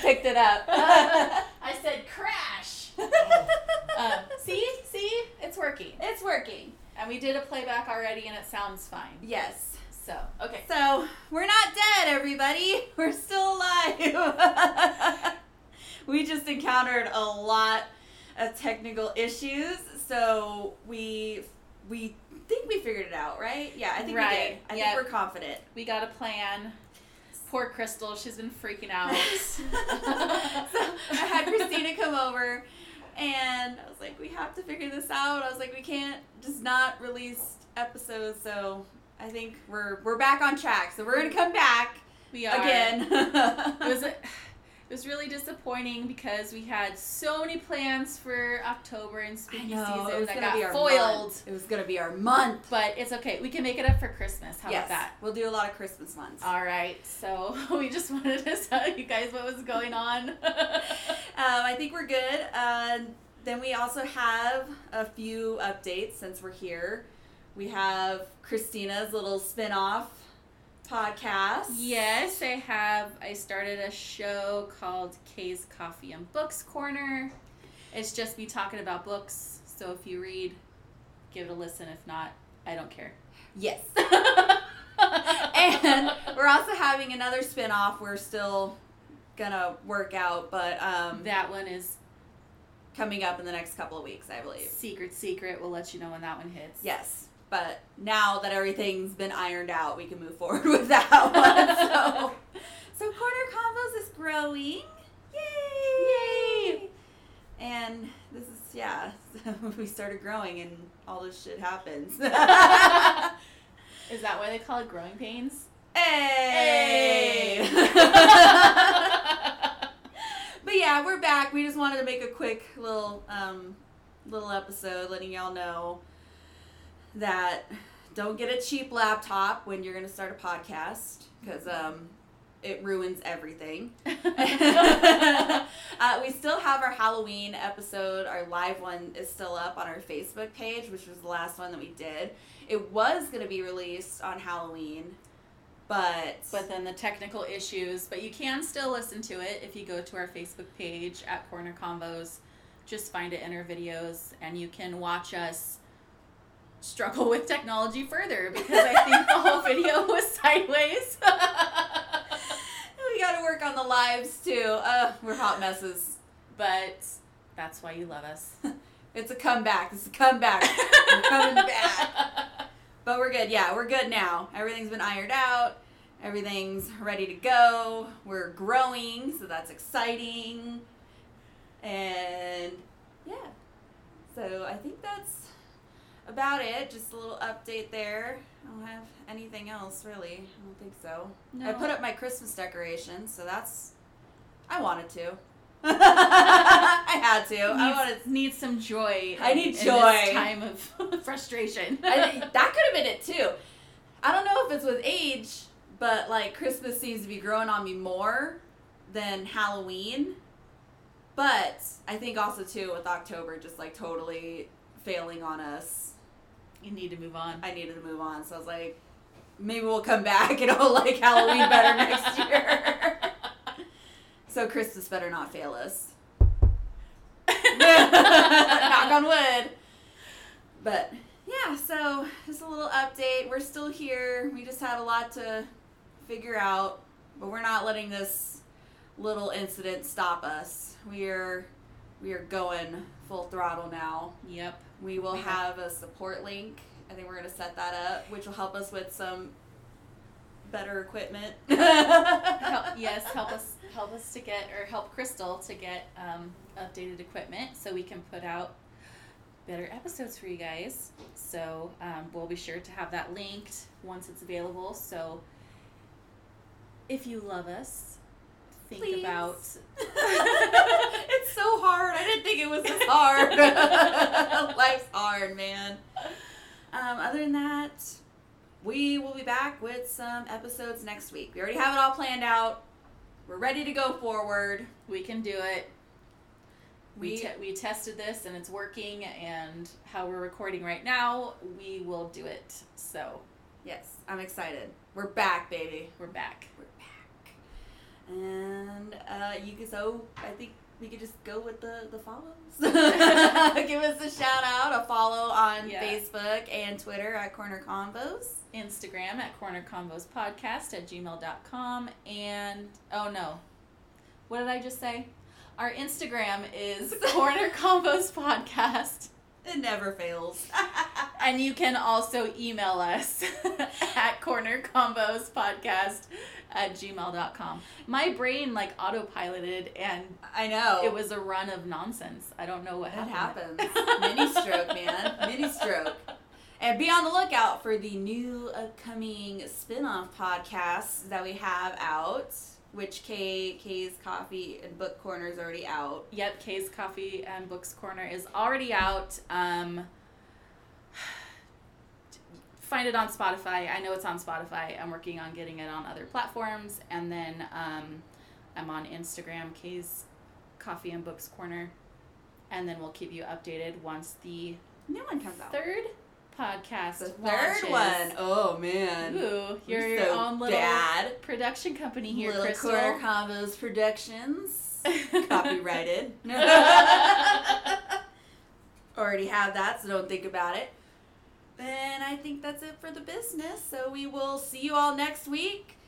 Picked it up. I said crash. um, see, see, it's working, it's working. and we did a playback already, and it sounds fine. Yes. So okay, So we're not dead, everybody. We're still alive. we just encountered a lot of technical issues, so we we think we figured it out, right? Yeah, I think we did. I Yep. think we're confident. we got a plan. Poor Crystal, she's been freaking out. so I had Christina come over, and I was like, "We have to figure this out." I was like, "We can't just not release episodes." So I think we're we're back on track. So we're gonna come back we are again. it was a, it was really disappointing because we had so many plans for October and spooky know, season that got foiled. month. It was gonna be our month. But it's okay. We can make it up for Christmas. How yes, about that? we'll do a lot of Christmas months. All right. So we just wanted to tell you guys what was going on. um, I think we're good. Uh, then we also have a few updates since we're here. We have Christina's little spin-off podcast. yes, I have. I started a show called Kay's Coffee and Books Corner. It's just me talking about books. So if you read, give it a listen. If not, I don't care. Yes. and we're also having another spin-off we're still gonna work out, but um, that one is coming up in the next couple of weeks, I believe. secret, secret. We'll let you know when that one hits. Yes. But now that everything's been ironed out, we can move forward with that one. so, so Corner Convos is growing. Yay! Yay! And this is yeah, we started growing and all this shit happens. Is that why they call it growing pains? hey! but yeah, we're back. We just wanted to make a quick little um, little episode, letting y'all know that don't get a cheap laptop when you're gonna start a podcast because um, it ruins everything. uh, we still have our Halloween episode. Our live one is still up on our Facebook page, which was the last one that we did. It was gonna be released on Halloween, but but then the technical issues. But you can still listen to it if you go to our Facebook page at Corner Convos. Just find it in our videos, and you can watch us struggle with technology further because I think the whole video was sideways. we got to work on the lives too. Uh, we're hot messes. but that's why you love us. It's a comeback. It's a comeback. We're coming back. But we're good. Yeah, we're good now. Everything's been ironed out. Everything's ready to go. We're growing, so that's exciting. And yeah. So I think that's about it. Just a little update there. I don't have anything else really. I don't think so. No. I put up my Christmas decorations, so that's I wanted to. I had to. I Needs, wanted need some joy. I in- need in this joy. time of frustration. I that could have been it too. I don't know if it's with age, but like Christmas seems to be growing on me more than Halloween. But I think also too with October just like totally failing on us, you need to move on. I needed to move on. So I was like, maybe we'll come back and I'll like Halloween better next year. so Christmas better not fail us. Knock on wood. But yeah, so just a little update. We're still here. We just had a lot to figure out, but we're not letting this little incident stop us. We are we are going full throttle now. Yep. We will have- a support link. I think we're gonna set that up, which will help us with some better equipment. help, yes, help us help us to get or help Crystal to get um, updated equipment so we can put out better episodes for you guys. So um, we'll be sure to have that linked once it's available. So if you love us, think Please. about it's so hard. I didn't think it was this hard. Life's hard, man. Um, other than that, we will be back with some episodes next week. We already have it all planned out. We're ready to go forward. we can do it. We, We- te- we tested this and it's working, and how we're recording right now, we will do it. So Yes, I'm excited. We're back, baby. we're back. We're back. And uh, you can so I think we could just go with the the follows. Give us a shout out, a follow on Yeah. Facebook and Twitter at Corner Convos. Instagram at Corner Convos Podcast at gmail.com. And, oh no. What did I just say? Our Instagram is Corner Convos Podcast. It never fails. And you can also email us at cornerconvospodcast at gmail.com. My brain like autopiloted and I know. it was a run of nonsense. I don't know what That happened. happens. Mini stroke, man. Mini stroke. And be on the lookout for the new upcoming spin-off podcasts that we have out, which Kay Kay's Coffee and Book Corner is already out. Yep, Kay's Coffee and Books Corner is already out. Um, find it on Spotify. I know it's on Spotify. I'm working on getting it on other platforms. And then um, I'm on Instagram, Kay's Coffee and Books Corner. And then we'll keep you updated once the New one comes out. third podcast the third launches. one. Oh man. Ooh, you're You're your so own little bad. production company here, Little Crystal. Corner Convos Productions. Copyrighted. Already have that, so don't think about it. And I think that's it for the business. So we will see you all next week.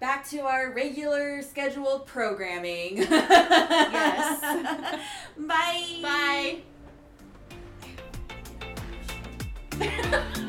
Back to our regular scheduled programming. Yes. Bye. Bye.